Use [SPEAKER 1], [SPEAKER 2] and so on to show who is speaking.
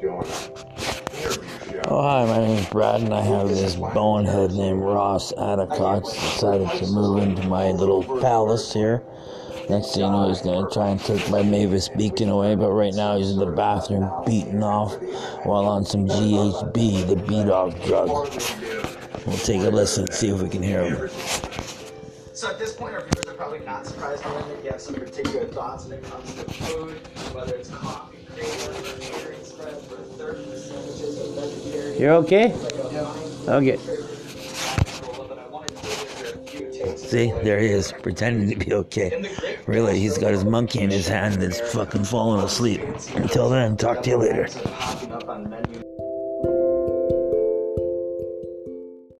[SPEAKER 1] Oh, hi, my name's Brad, and I have this bonehead named Ross Adicott decided to move into my little palace here. Next thing you know, he's gonna try and take my Mavis Beacon away, but right now he's in the bathroom beating off while on some GHB, the beat off drug. We'll take a listen, see if we can hear him.
[SPEAKER 2] So at this point, our viewers are probably not surprised to learn that you have some particular thoughts when it comes to food, whether it's coffee,
[SPEAKER 1] You're okay? Okay. See, there he is, pretending to be okay. Really, he's got his monkey in his hand and is fucking falling asleep. Until then, talk to you later.